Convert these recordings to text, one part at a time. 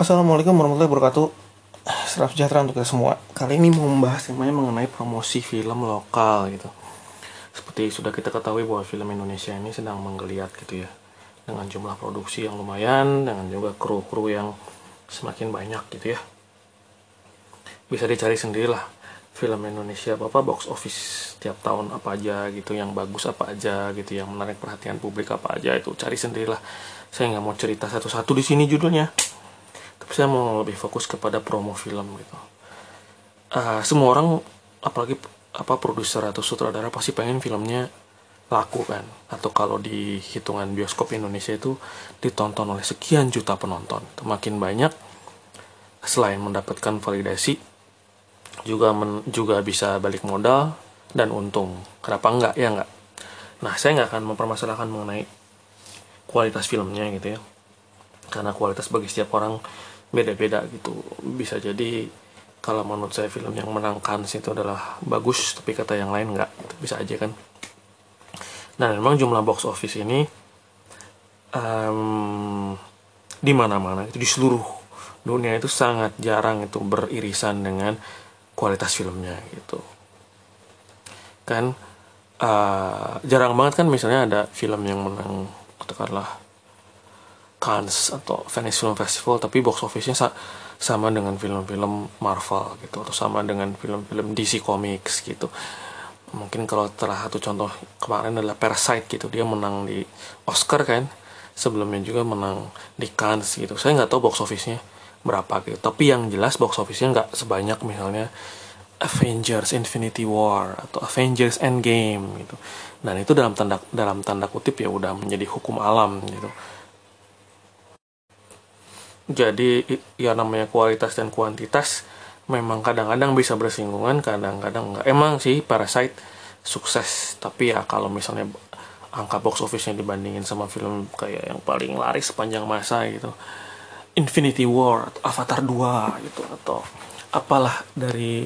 Assalamualaikum warahmatullahi wabarakatuh. Selamat sejahtera untuk kita semua. Kali ini mau membahas temanya mengenai promosi film lokal gitu. Seperti sudah kita ketahui bahwa film Indonesia ini sedang menggeliat gitu ya. Dengan jumlah produksi yang lumayan Dengan juga kru-kru yang semakin banyak gitu ya. Bisa dicari sendirilah film Indonesia apa box office tiap tahun apa aja gitu. Yang bagus apa aja gitu. Yang menarik perhatian publik apa aja itu cari sendirilah. Saya nggak mau cerita satu-satu di sini judulnya saya mau lebih fokus kepada promo film gitu. Uh, semua orang apalagi apa produser atau sutradara pasti pengen filmnya laku kan? Atau kalau di hitungan bioskop Indonesia itu ditonton oleh sekian juta penonton. Makin banyak selain mendapatkan validasi juga men, juga bisa balik modal dan untung. Kenapa enggak? Ya enggak? Nah saya nggak akan mempermasalahkan mengenai kualitas filmnya gitu ya. Karena kualitas bagi setiap orang beda-beda gitu. Bisa jadi kalau menurut saya film yang menangkan itu adalah bagus tapi kata yang lain nggak. Bisa aja kan. Nah memang jumlah box office ini um, di mana-mana itu di seluruh dunia itu sangat jarang itu beririsan dengan kualitas filmnya gitu. Kan uh, jarang banget kan misalnya ada film yang menang katakanlah Cannes atau Venice Film Festival tapi box office-nya sa sama dengan film-film Marvel gitu atau sama dengan film-film DC Comics gitu. Mungkin kalau telah satu contoh kemarin adalah Parasite gitu dia menang di Oscar kan sebelumnya juga menang di Cannes gitu. Saya nggak tahu box office-nya berapa gitu tapi yang jelas box office-nya nggak sebanyak misalnya Avengers Infinity War atau Avengers Endgame gitu. Dan itu dalam tanda dalam tanda kutip ya udah menjadi hukum alam gitu jadi ya namanya kualitas dan kuantitas memang kadang-kadang bisa bersinggungan kadang-kadang enggak emang sih Parasite sukses. Tapi ya kalau misalnya angka box office-nya dibandingin sama film kayak yang paling laris sepanjang masa gitu. Infinity War Avatar 2 gitu atau apalah dari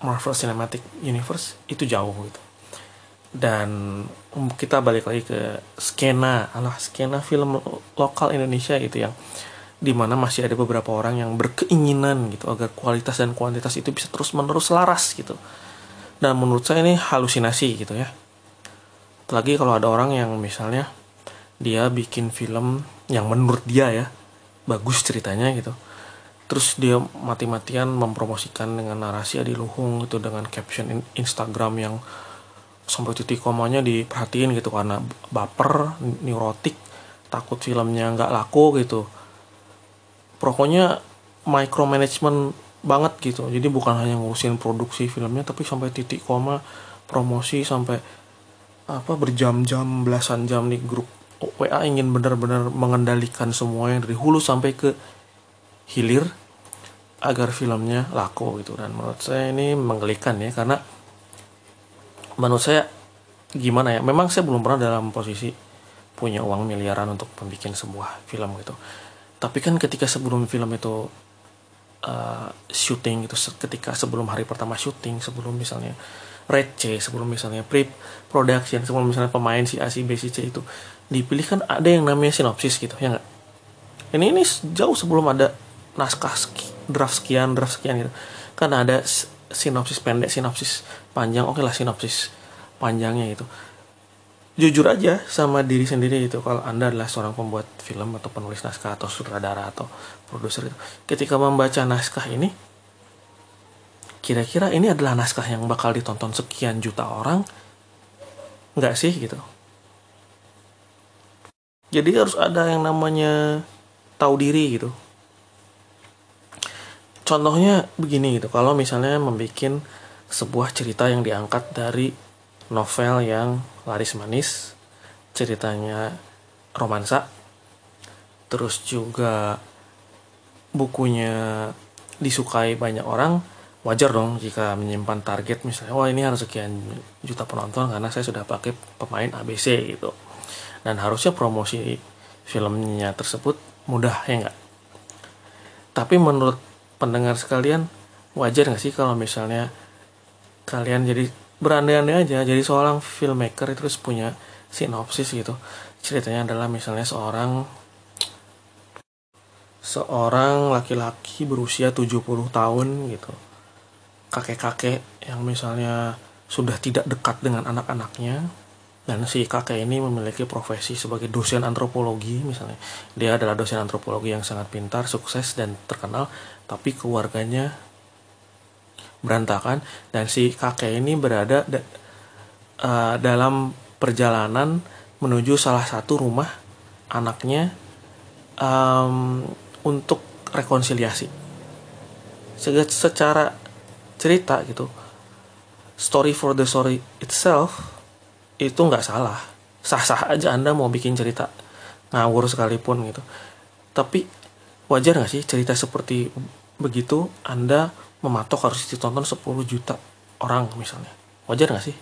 Marvel Cinematic Universe itu jauh gitu. Dan kita balik lagi ke skena alah skena film lokal Indonesia gitu yang di mana masih ada beberapa orang yang berkeinginan gitu agar kualitas dan kuantitas itu bisa terus menerus laras gitu. Dan menurut saya ini halusinasi gitu ya. Apalagi kalau ada orang yang misalnya dia bikin film yang menurut dia ya bagus ceritanya gitu. Terus dia mati-matian mempromosikan dengan narasi adiluhung gitu dengan caption Instagram yang sampai titik komanya diperhatiin gitu karena baper neurotik takut filmnya nggak laku gitu pokoknya micromanagement banget gitu. Jadi bukan hanya ngurusin produksi filmnya tapi sampai titik koma promosi sampai apa berjam-jam belasan jam di grup WA ingin benar-benar mengendalikan semua yang dari hulu sampai ke hilir agar filmnya laku gitu. Dan menurut saya ini menggelikan ya karena menurut saya gimana ya memang saya belum pernah dalam posisi punya uang miliaran untuk membuat sebuah film gitu tapi kan ketika sebelum film itu uh, syuting itu ketika sebelum hari pertama syuting sebelum misalnya red C sebelum misalnya pre production sebelum misalnya pemain si A si B si C itu dipilih kan ada yang namanya sinopsis gitu ya nggak? Ini ini jauh sebelum ada naskah draft sekian draft sekian gitu. Kan ada sinopsis pendek sinopsis panjang oke okay lah sinopsis panjangnya itu jujur aja sama diri sendiri itu kalau anda adalah seorang pembuat film atau penulis naskah atau sutradara atau produser itu ketika membaca naskah ini kira-kira ini adalah naskah yang bakal ditonton sekian juta orang? Nggak sih gitu. Jadi harus ada yang namanya tahu diri gitu. Contohnya begini gitu. Kalau misalnya membuat sebuah cerita yang diangkat dari novel yang laris manis ceritanya romansa terus juga bukunya disukai banyak orang wajar dong jika menyimpan target misalnya wah ini harus sekian juta penonton karena saya sudah pakai pemain ABC gitu. Dan harusnya promosi filmnya tersebut mudah ya enggak tapi menurut pendengar sekalian wajar nggak sih kalau misalnya kalian jadi berandai-andai aja jadi seorang filmmaker itu terus punya sinopsis gitu. Ceritanya adalah misalnya seorang seorang laki-laki berusia 70 tahun gitu. Kakek-kakek yang misalnya sudah tidak dekat dengan anak-anaknya dan si kakek ini memiliki profesi sebagai dosen antropologi misalnya. Dia adalah dosen antropologi yang sangat pintar sukses dan terkenal tapi keluarganya berantakan dan si kakek ini berada da uh, dalam perjalanan menuju salah satu rumah anaknya um, untuk rekonsiliasi. Secara cerita gitu story for the story itself itu nggak salah. Sah-sah aja anda mau bikin cerita ngawur sekalipun gitu. Tapi wajar nggak sih cerita seperti begitu anda mematok harus ditonton 10 juta orang misalnya. Wajar nggak sih?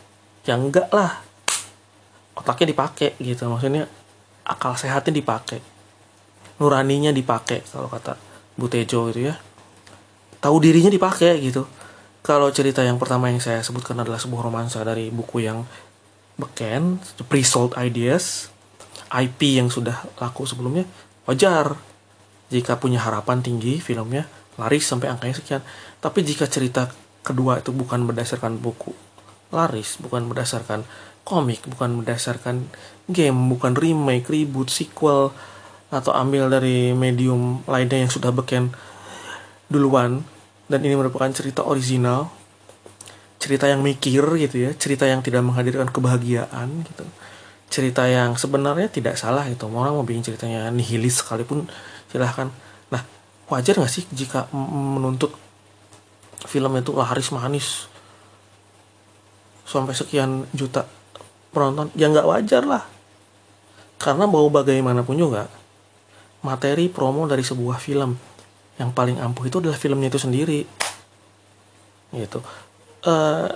Ya enggak lah. Otaknya dipakai gitu maksudnya akal sehatnya dipakai. Nuraninya dipakai kalau kata Bu Tejo gitu ya. Tahu dirinya dipakai gitu. Kalau cerita yang pertama yang saya sebutkan adalah sebuah romansa dari buku yang beken, pre-sold ideas, IP yang sudah laku sebelumnya, wajar. Jika punya harapan tinggi filmnya laris sampai angkanya sekian. Tapi jika cerita kedua itu bukan berdasarkan buku laris, bukan berdasarkan komik, bukan berdasarkan game, bukan remake, reboot, sequel, atau ambil dari medium lainnya yang sudah beken duluan, dan ini merupakan cerita original, cerita yang mikir gitu ya cerita yang tidak menghadirkan kebahagiaan gitu. Cerita yang sebenarnya tidak salah gitu orang mau bikin ceritanya nihilis sekalipun silahkan. Nah wajar nggak sih jika menuntut film itu laris manis. Sampai sekian juta penonton. Ya nggak wajar lah. Karena mau bagaimanapun juga materi promo dari sebuah film yang paling ampuh itu adalah filmnya itu sendiri. Gitu. Uh,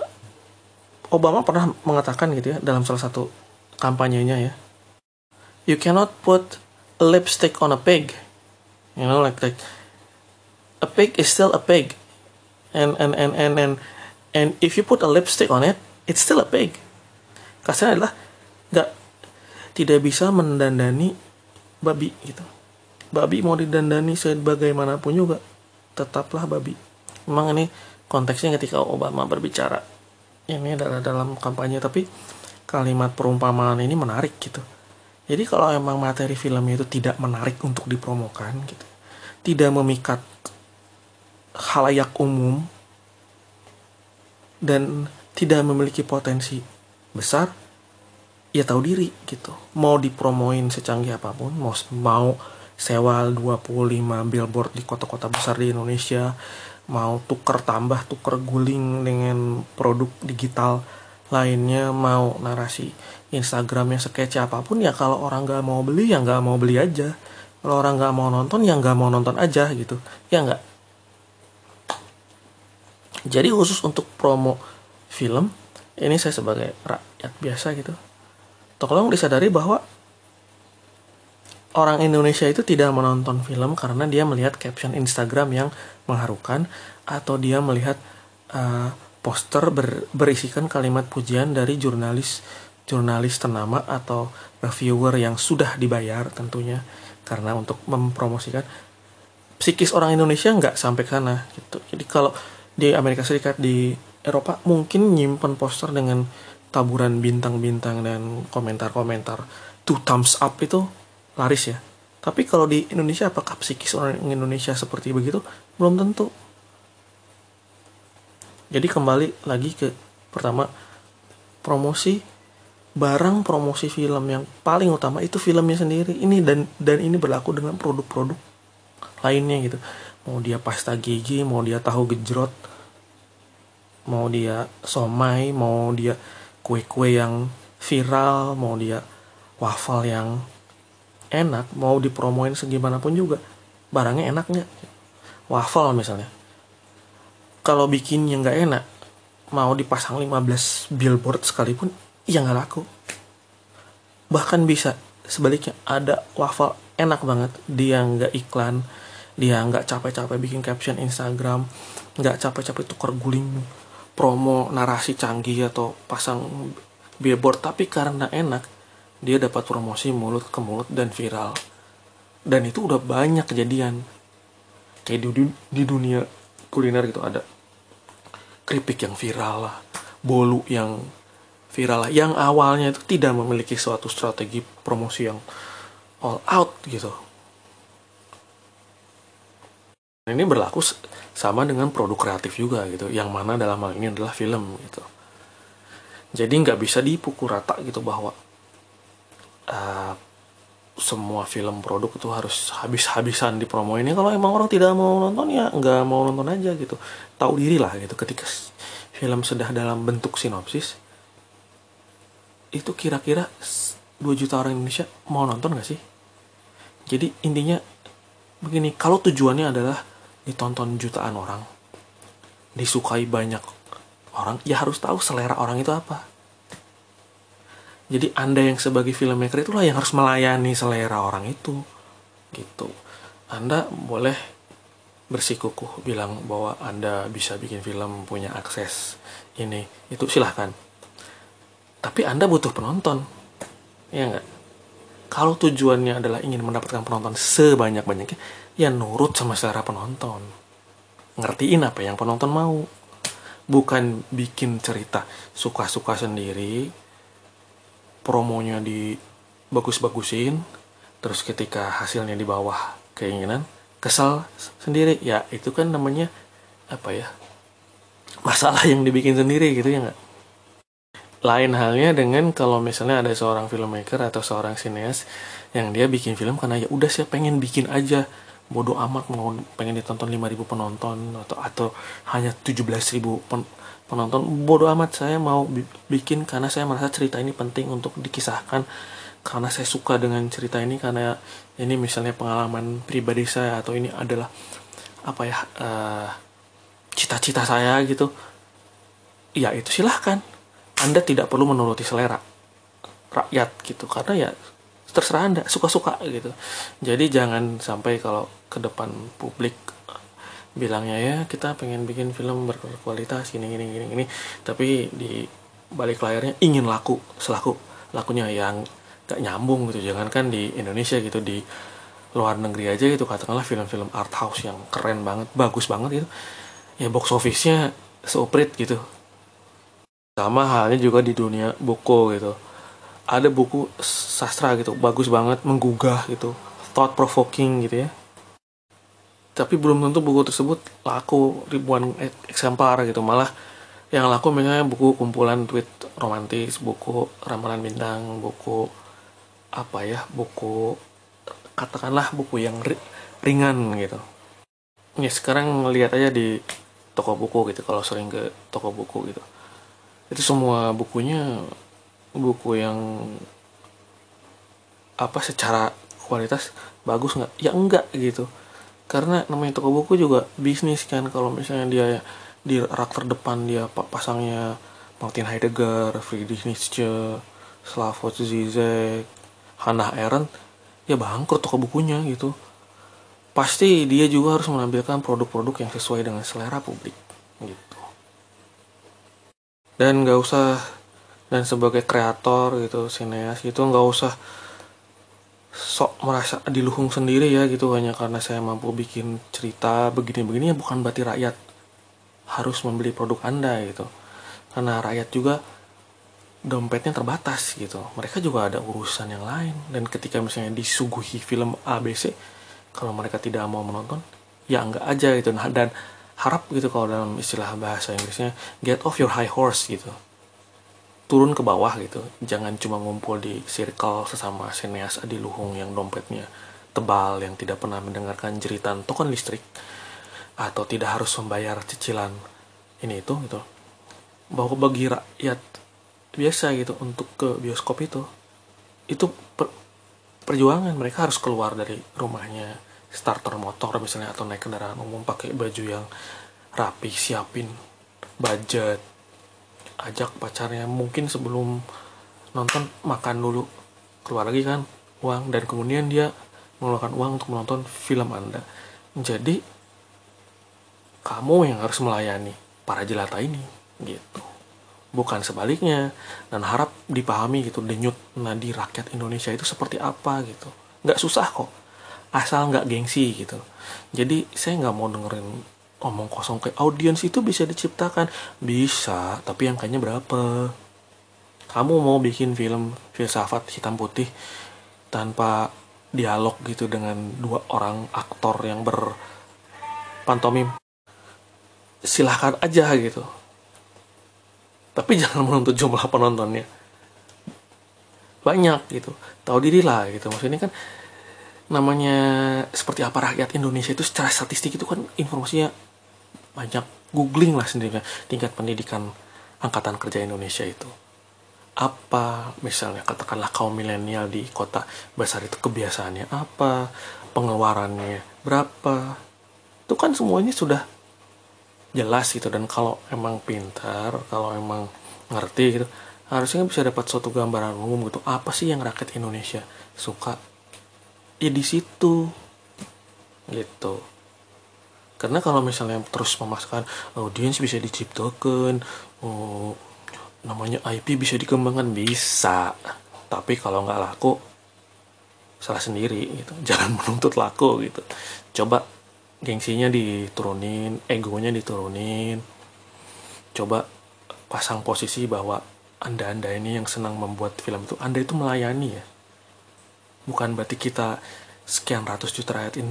Obama pernah mengatakan gitu ya dalam salah satu kampanyenya ya you cannot put a lipstick on a pig. You know like like a pig is still a pig and and and and and and if you put a lipstick on it it's still a pig. Kasarnya adalah nggak tidak bisa mendandani babi gitu. Babi mau didandani sebagaimanapun juga tetaplah babi. Memang ini konteksnya ketika Obama berbicara ini adalah dalam kampanye tapi kalimat perumpamaan ini menarik gitu. Jadi kalau emang materi filmnya itu tidak menarik untuk dipromokan gitu. Tidak memikat halayak umum dan tidak memiliki potensi besar ya tahu diri gitu. Mau dipromoin secanggih apa pun mau mau sewa 25 billboard di kota-kota besar di Indonesia mau tuker tambah tuker guling dengan produk digital lainnya mau narasi Instagramnya sekece apa pun ya kalau orang nggak mau beli ya nggak mau beli aja. Kalau orang nggak mau nonton ya nggak mau nonton aja gitu. Ya nggak jadi khusus untuk promo film ini saya sebagai rakyat biasa gitu. Tolong disadari bahwa orang Indonesia itu tidak menonton film karena dia melihat caption Instagram yang mengharukan atau dia melihat uh, poster ber, berisikan kalimat pujian dari jurnalis jurnalis ternama atau reviewer yang sudah dibayar tentunya karena untuk mempromosikan. Psikis orang Indonesia nggak sampai ke sana gitu. Jadi kalau di Amerika Serikat di Eropa mungkin nyimpen poster dengan taburan bintang-bintang dan komentar-komentar two thumbs up itu laris ya. Tapi kalau di Indonesia apakah psikis orang Indonesia seperti begitu? Belum tentu. Jadi kembali lagi ke pertama promosi barang promosi film yang paling utama itu filmnya sendiri. Ini dan dan ini berlaku dengan produk-produk lainnya gitu. Mau dia pasta gigi, mau dia tahu gejrot, mau dia somai, mau dia kue-kue yang viral, mau dia waffle yang enak mau dipromoin segimanapun juga barangnya enak nggak? Waffle misalnya. Kalau bikinnya nggak enak mau dipasang 15 billboard sekalipun ya nggak laku. Bahkan bisa sebaliknya ada waffle enak banget dia nggak iklan dia nggak capek-capek bikin caption Instagram nggak capek-capek tukar guling promo narasi canggih atau pasang billboard. Tapi karena enak dia dapat promosi mulut ke mulut dan viral. Dan itu udah banyak kejadian. Kayak di, di dunia kuliner gitu ada. Keripik yang viral lah bolu yang viral lah. Yang awalnya itu tidak memiliki suatu strategi promosi yang all out gitu ini berlaku sama dengan produk kreatif juga gitu yang mana dalam hal ini adalah film gitu. Jadi nggak bisa dipukul rata gitu bahwa uh, semua film produk itu harus habis-habisan di promo ini kalau emang orang tidak mau nonton ya nggak mau nonton aja gitu. Tahu diri lah gitu ketika film sudah dalam bentuk sinopsis itu kira-kira 2 juta orang Indonesia mau nonton gak sih? Jadi intinya begini kalau tujuannya adalah ditonton jutaan orang disukai banyak orang ya harus tahu selera orang itu apa. Jadi anda yang sebagai filmmaker itulah yang harus melayani selera orang itu gitu. Anda boleh bersikukuh bilang bahwa anda bisa bikin film punya akses ini itu silahkan. Tapi anda butuh penonton ya nggak? Kalau tujuannya adalah ingin mendapatkan penonton sebanyak-banyaknya ya nurut sama selera penonton. Ngertiin apa yang penonton mau. Bukan bikin cerita suka-suka sendiri promonya di bagus-bagusin terus ketika hasilnya di bawah keinginan kesal sendiri. Ya itu kan namanya apa ya masalah yang dibikin sendiri gitu ya nggak? Lain halnya dengan kalau misalnya ada seorang filmmaker atau seorang sineas yang dia bikin film karena ya udah sih pengen bikin aja bodoh amat mau pengen ditonton 5000 penonton atau atau hanya 17000 pen, penonton. Bodoh amat saya mau bikin karena saya merasa cerita ini penting untuk dikisahkan. Karena saya suka dengan cerita ini karena ini misalnya pengalaman pribadi saya atau ini adalah apa ya eh, cita-cita saya gitu ya itu silahkan. Anda tidak perlu menuruti selera rakyat gitu. Karena ya terserah anda suka-suka gitu. Jadi jangan sampai kalau ke depan publik bilangnya ya kita pengen bikin film berkualitas gini gini gini gini. Tapi di balik layarnya ingin laku selaku. Lakunya yang gak nyambung gitu. Jangan kan di Indonesia gitu di luar negeri aja gitu katakanlah film-film art house yang keren banget bagus banget gitu. Ya box office-nya seuprit gitu. Sama halnya juga di dunia buku gitu ada buku sastra gitu bagus banget menggugah gitu thought provoking gitu ya. Tapi belum tentu buku tersebut laku ribuan eksemplar gitu. Malah yang laku misalnya buku kumpulan tweet romantis buku ramalan bintang buku apa ya buku katakanlah buku yang ringan gitu. Ya sekarang ngelihat aja di toko buku gitu kalau sering ke toko buku gitu. Itu semua bukunya buku yang apa secara kualitas bagus nggak? Ya enggak gitu. Karena namanya toko buku juga bisnis kan kalau misalnya dia di rak terdepan dia pasangnya Martin Heidegger, Friedrich Nietzsche, Slavoj Zizek, Hannah Arendt ya bangkrut toko bukunya gitu. Pasti dia juga harus menampilkan produk-produk yang sesuai dengan selera publik gitu. Dan nggak usah dan sebagai kreator gitu sineas itu nggak usah sok merasa diluhung sendiri ya gitu hanya karena saya mampu bikin cerita begini-begini ya bukan berarti rakyat harus membeli produk anda gitu. Karena rakyat juga dompetnya terbatas gitu. Mereka juga ada urusan yang lain. Dan ketika misalnya disuguhi film ABC kalau mereka tidak mau menonton ya enggak aja gitu. Nah, dan harap gitu kalau dalam istilah bahasa Inggrisnya get off your high horse gitu turun ke bawah gitu. Jangan cuma ngumpul di circle sesama sineas adiluhung yang dompetnya tebal yang tidak pernah mendengarkan jeritan token listrik atau tidak harus membayar cicilan ini itu gitu. Bahwa bagi rakyat biasa gitu untuk ke bioskop itu itu per, perjuangan mereka harus keluar dari rumahnya starter motor misalnya atau naik kendaraan umum pakai baju yang rapi siapin budget ajak pacarnya. Mungkin sebelum nonton makan dulu. Keluar lagi kan uang. Dan kemudian dia mengeluarkan uang untuk menonton film anda. Jadi kamu yang harus melayani para jelata ini gitu. Bukan sebaliknya. Dan harap dipahami gitu. Denyut nadi rakyat Indonesia itu seperti apa gitu. Nggak susah kok. Asal nggak gengsi gitu. Jadi saya nggak mau dengerin omong kosong kayak audiens itu bisa diciptakan. Bisa tapi angkanya berapa? Kamu mau bikin film filsafat hitam putih tanpa dialog gitu dengan dua orang aktor yang berpantomim? Silahkan aja gitu. Tapi jangan menuntut jumlah penontonnya. Banyak gitu. Tahu diri lah gitu. Maksudnya kan namanya seperti apa rakyat Indonesia itu secara statistik itu kan informasinya banyak googling lah sendiri tingkat pendidikan angkatan kerja Indonesia itu. Apa misalnya katakanlah kaum milenial di kota besar itu kebiasaannya apa pengeluarannya berapa. Itu kan semuanya sudah jelas gitu. Dan kalau emang pintar kalau emang ngerti gitu harusnya bisa dapat suatu gambaran umum gitu. Apa sih yang rakyat Indonesia suka? Ya di situ. Gitu karena kalau misalnya terus memasukkan audiens bisa diciptakan oh, namanya IP bisa dikembangkan bisa. Tapi kalau nggak laku salah sendiri gitu. Jangan menuntut laku gitu. Coba gengsinya diturunin egonya diturunin. Coba pasang posisi bahwa anda anda ini yang senang membuat film itu. Anda itu melayani ya. Bukan berarti kita sekian ratus juta rakyat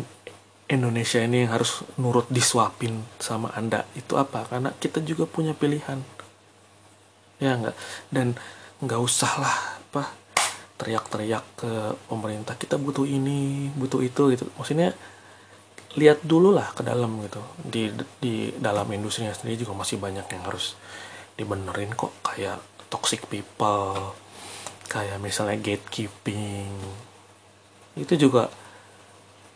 Indonesia ini yang harus nurut disuapin sama anda itu apa? Karena kita juga punya pilihan. Ya enggak dan nggak usah lah apa teriak-teriak ke pemerintah kita butuh ini butuh itu gitu. Maksudnya lihat dulu lah ke dalam gitu. Di di dalam industrinya sendiri juga masih banyak yang harus dibenerin kok. Kayak toxic people kayak misalnya gatekeeping. Itu juga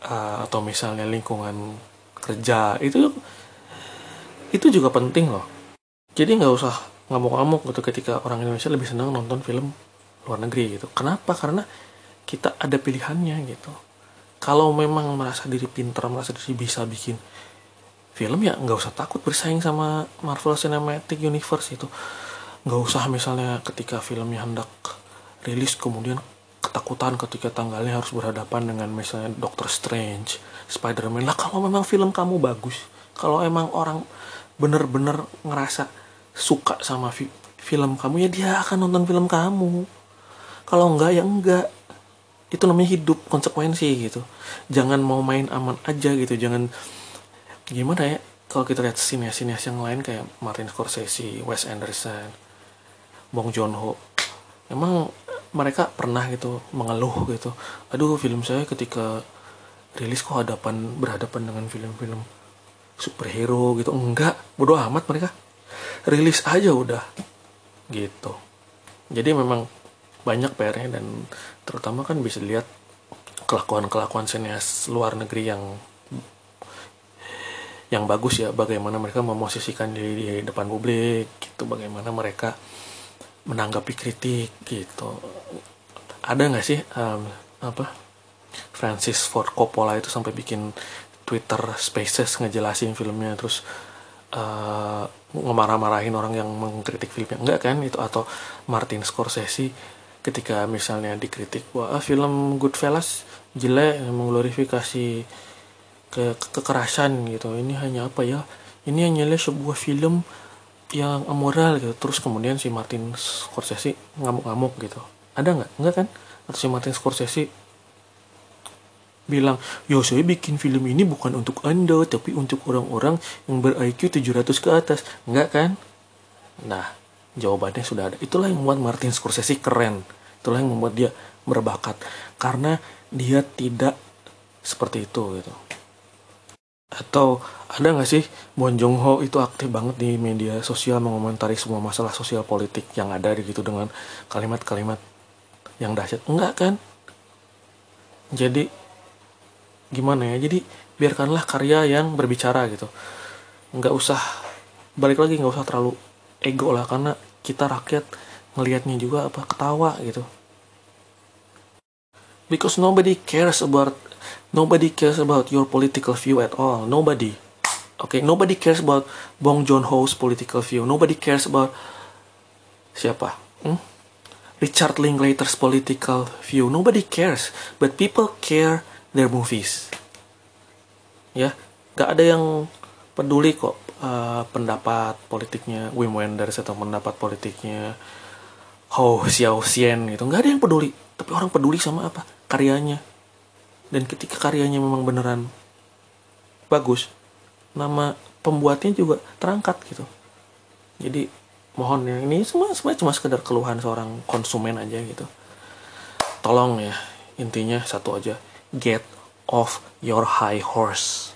uh, atau misalnya lingkungan kerja itu itu juga penting loh. Jadi nggak usah ngamuk-ngamuk gitu ketika orang Indonesia lebih senang nonton film luar negeri gitu. Kenapa? Karena kita ada pilihannya gitu. Kalau memang merasa diri pintar merasa diri bisa bikin film ya nggak usah takut bersaing sama Marvel Cinematic Universe itu. Nggak usah misalnya ketika filmnya hendak rilis kemudian ketakutan ketika tanggalnya harus berhadapan dengan misalnya Doctor Strange, Spider-Man. Lah kalau memang film kamu bagus, kalau emang orang bener-bener ngerasa suka sama fi film kamu ya dia akan nonton film kamu. Kalau enggak ya enggak. Itu namanya hidup konsekuensi gitu. Jangan mau main aman aja gitu. Jangan gimana ya? Kalau kita lihat sinias-sinias yang lain kayak Martin Scorsese, Wes Anderson, Bong Joon-ho, emang mereka pernah gitu mengeluh gitu. Aduh film saya ketika rilis kok hadapan berhadapan dengan film-film superhero gitu. Enggak bodoh amat mereka. Rilis aja udah gitu. Jadi memang banyak PR-nya dan terutama kan bisa dilihat kelakuan-kelakuan sinias luar negeri yang yang bagus ya. Bagaimana mereka memosisikan diri di depan publik gitu. Bagaimana mereka menanggapi kritik gitu ada nggak sih um, apa Francis Ford Coppola itu sampai bikin Twitter Spaces ngejelasin filmnya terus uh, ngemarah-marahin orang yang mengkritik filmnya? Enggak kan? Itu atau Martin Scorsese ketika misalnya dikritik wah ah, film Goodfellas jelek mengglorifikasi ke, ke kekerasan gitu. Ini hanya apa ya? Ini hanya sebuah film yang amoral gitu. Terus kemudian si Martin Scorsese ngamuk-ngamuk gitu ada nggak? Nggak kan? Atau si Martin Scorsese bilang yo saya bikin film ini bukan untuk anda tapi untuk orang-orang yang ber IQ 700 ke atas. Nggak kan? Nah jawabannya sudah ada. Itulah yang membuat Martin Scorsese keren. Itulah yang membuat dia berbakat. Karena dia tidak seperti itu gitu. Atau ada nggak sih Bon Jong Ho itu aktif banget di media sosial mengomentari semua masalah sosial politik yang ada gitu dengan kalimat-kalimat yang dahsyat enggak kan jadi gimana ya jadi biarkanlah karya yang berbicara gitu nggak usah balik lagi nggak usah terlalu ego lah karena kita rakyat ngelihatnya juga apa ketawa gitu because nobody cares about Nobody cares about your political view at all. Nobody. Okay, nobody cares about Bong Joon Ho's political view. Nobody cares about siapa? Hmm? Richard Linklater's political view. Nobody cares, but people care their movies. Ya gak ada yang peduli kok uh, pendapat politiknya Wim Wenders atau pendapat politiknya Ho Xiao Xian gitu. Nggak ada yang peduli tapi orang peduli sama apa? Karyanya. Dan ketika karyanya memang beneran bagus nama pembuatnya juga terangkat gitu. Jadi mohon ya ini semua semua cuma sekedar keluhan seorang konsumen aja gitu. Tolong ya intinya satu aja. Get off your high horse